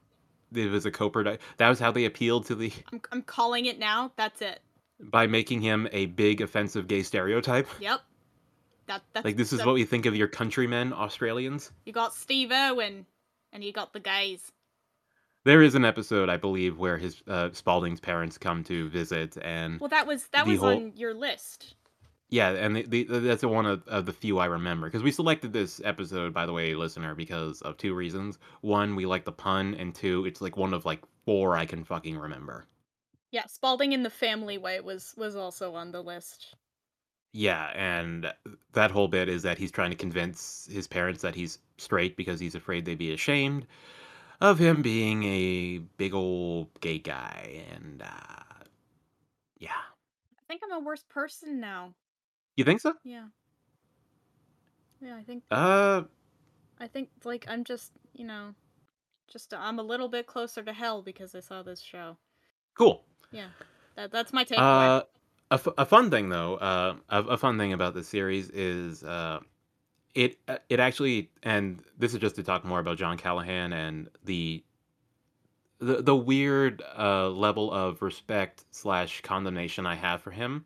it was a co-production. That was how they appealed to the I'm I'm calling it now. That's it. by making him a big offensive gay stereotype. Yep. That that's Like this is that- what we think of your countrymen, Australians. you got. Steve Irwin, and you got the gays. There is an episode, I believe, where his uh, Spalding's parents come to visit, and Well, that was that was whole- on your list. yeah, and the, the, that's one of, of the few I remember because we selected this episode, by the way, listener, because of two reasons. One, we like the pun, and two, it's like one of like four I can fucking remember. Yeah, Spalding in the Family Way was was also on the list. Yeah, and that whole bit is that he's trying to convince his parents that he's straight because he's afraid they'd be ashamed of him being a big old gay guy. And uh, yeah, I think I'm a worse person now. you think so? Yeah. Yeah, I think Uh, I think like I'm just you know, just I'm a little bit closer to hell because I saw this show. cool. Yeah, that that's my takeaway. Uh, a, f- a fun thing though, uh, a, a fun thing about this series is uh, it uh, it actually, and this is just to talk more about John Callahan and the the the weird uh, level of respect slash condemnation I have for him.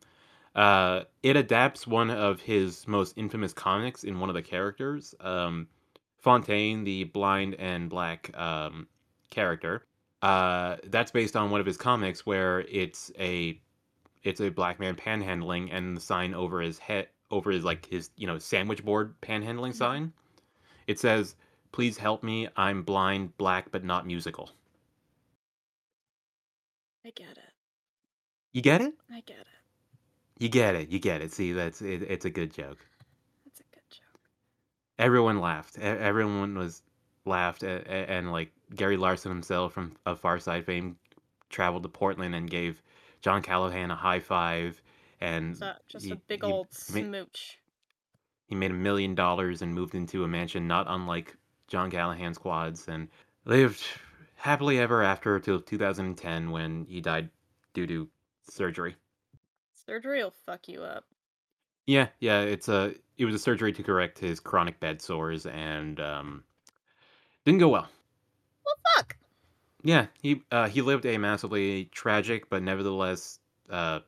Uh, it adapts one of his most infamous comics in one of the characters, um, Fontaine, the blind and black um, character. Uh, that's based on one of his comics where it's a it's a black man panhandling and the sign over his head over his like his you know sandwich board panhandling Mhm. sign it says please help me i'm blind black but not musical I get it. You get it? I get it. You get it. You get it. See, that's it, it's a good joke. That's a good joke. Everyone laughed. Everyone was laughed, a- a- and like Gary Larson himself from of Far Side fame traveled to Portland and gave John Callahan a high five, and So just he- a big he old ma- smooch. he made a million dollars and moved into a mansion not unlike John Callahan's quads, and lived happily ever after till 2010 when he died due to surgery. Surgery will fuck you up. Yeah, yeah, it's a it was a surgery to correct his chronic bed sores and um didn't go well. Well, fuck. Yeah, he uh he lived a massively tragic but nevertheless uh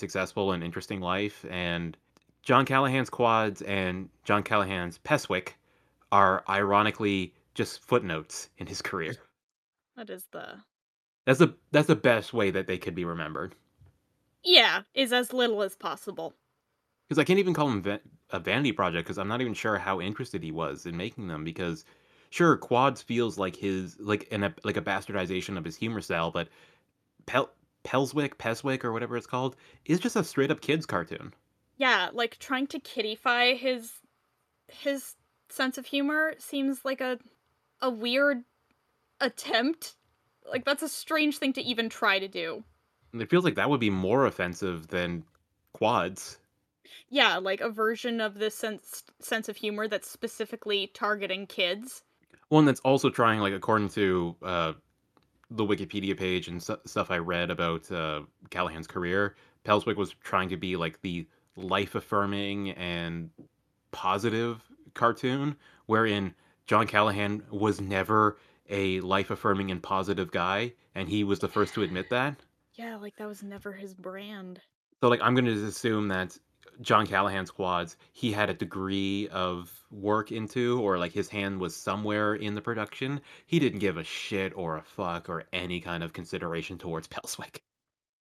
successful and interesting life and John Callahan's quads and John Callahan's Peswick are ironically just footnotes in his career. That is the That's the that's the best way that they could be remembered. yeah is as little as possible. Because I can't even call him va- a vanity project because I'm not even sure how interested he was in making them. Because sure, Quads feels like his like an like a bastardization of his humor style, but Pel Pelswick, Peswick, or whatever it's called, is just a straight up kids cartoon. Yeah, like trying to kiddify his his sense of humor seems like a a weird attempt. Like that's a strange thing to even try to do. And it feels like that would be more offensive than Quads. Yeah, like a version of this sense sense of humor that's specifically targeting kids. One that's also trying, like according to uh, the Wikipedia page and stu stuff I read about uh, Callahan's career, Pelswick was trying to be like the life affirming and positive cartoon, wherein John Callahan was never a life affirming and positive guy, and he was the first to admit that. Yeah, like that was never his brand. So, like, I'm going to assume that John Callahan's quads, he had a degree of work into, or like his hand was somewhere in the production. He didn't give a shit or a fuck or any kind of consideration towards (laughs) Pelswick.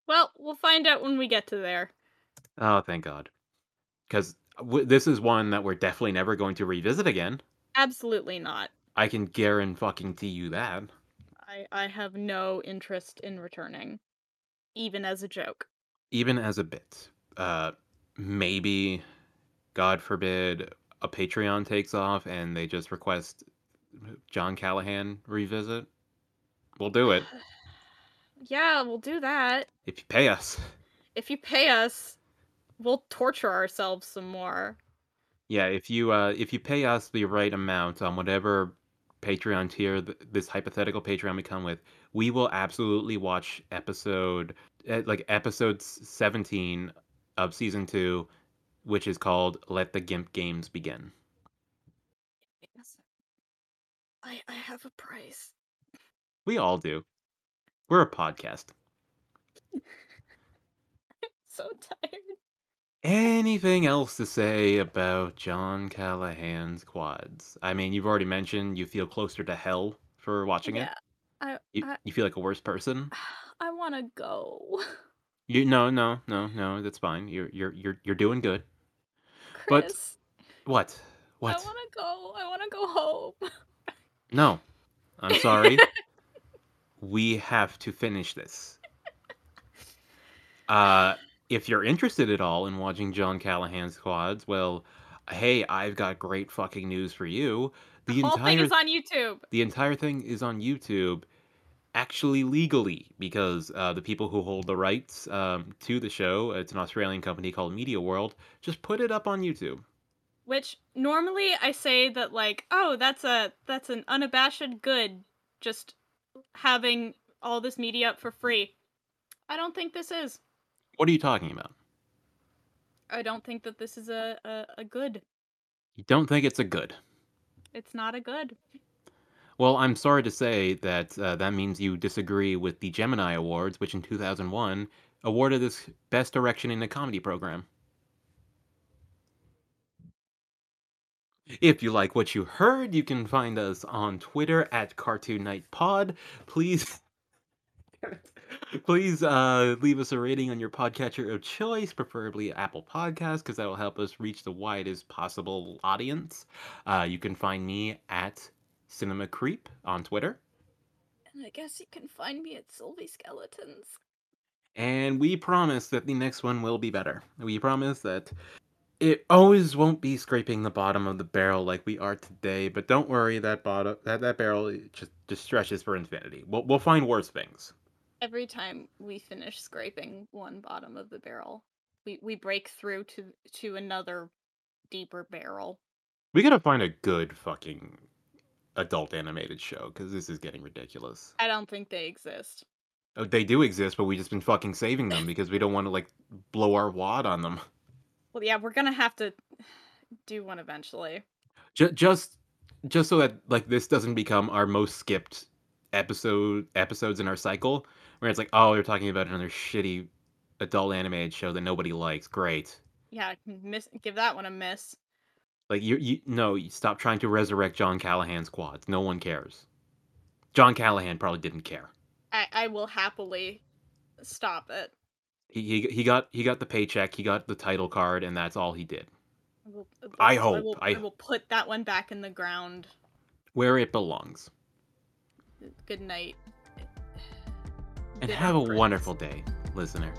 Well, we'll find out when we get to there. Oh, thank God. Because w- this is one that we're definitely never going to revisit again. Absolutely not. I can guarantee fucking to you that. I I have no interest in returning, even as a joke. Even as a bit. Uh, maybe, God forbid, a Patreon takes off and they just request John Callahan revisit. We'll do it (sighs) Yeah, we'll do that. if you pay us. If you pay us, we'll torture ourselves some more. Yeah, if you uh, if you pay us the right amount on whatever Patreon tier th- this hypothetical Patreon we come with, we will absolutely watch episode eh, like episode 17 of season 2 which is called Let the Gimp Games Begin. I I have a price. We all do. We're a podcast. I'm (laughs) So tired. Anything else to say about John Callahan's quads? I mean, you've already mentioned you feel closer to hell for watching it. Yeah, I You, I- you feel like a worse person. (sighs) I want to go. (laughs) You no no no no that's fine. You're you're you're you're doing good. But- Chris, What? I What? want to go. I want to go home. No. I'm sorry. (laughs) we have to finish this. Uh if you're interested at all in watching John Callahan's quads, well, hey, I've got great fucking news for you. The The whole thing is on YouTube. the entire thing is on YouTube, actually legally, because uh, the people who hold the rights um, to the show, it's an Australian company called Media World, just put it up on YouTube. Which normally I say that like, oh, that's a that's an unabashed good just having all this media up for free. I don't think this is. What are you talking about? I don't think that this is a, a, a good. You don't think it's a good? It's not a good. Well, I'm sorry to say that uh, that means you disagree with the Gemini Awards, which in 2001 awarded this Best Direction in a Comedy Program. If you like what you heard, you can find us on Twitter at Cartoon Night Pod. Please, (laughs) please uh, leave us a rating on your podcatcher of choice, preferably Apple Podcasts, because that will help us reach the widest possible audience. Uh, you can find me at Cinema Creep on Twitter. And I guess you can find me at Sylvie Skeletons. And we promise that the next one will be better. We promise that it always won't be scraping the bottom of the barrel like we are today, but don't worry, that bottom that, that barrel just, just stretches for infinity. We'll, we'll find worse things. Every time we finish scraping one bottom of the barrel, we, we break through to to another deeper barrel. We gotta find a good fucking adult animated show because this is getting ridiculous. I don't think they exist. Oh, they do exist, but we've just been fucking saving them because we don't want to like blow our wad on them. (laughs) Well, yeah, we're gonna have to (sighs) do one eventually. Just, just, just so that like this doesn't become our most skipped episode episodes in our cycle, where it's like, oh, they're talking about another shitty adult animated show that nobody likes. Great. Yeah, miss give that one a miss. Like you, you no, you stop trying to resurrect John Callahan's quads. No one cares. John Callahan probably didn't care. I, I will happily stop it. He, he he got he got the paycheck, he got the title card, and that's all he did. I, will, I I hope, will, I- I will put that one back in the ground. Where it belongs. Good night. And Good have a night, wonderful day, listener.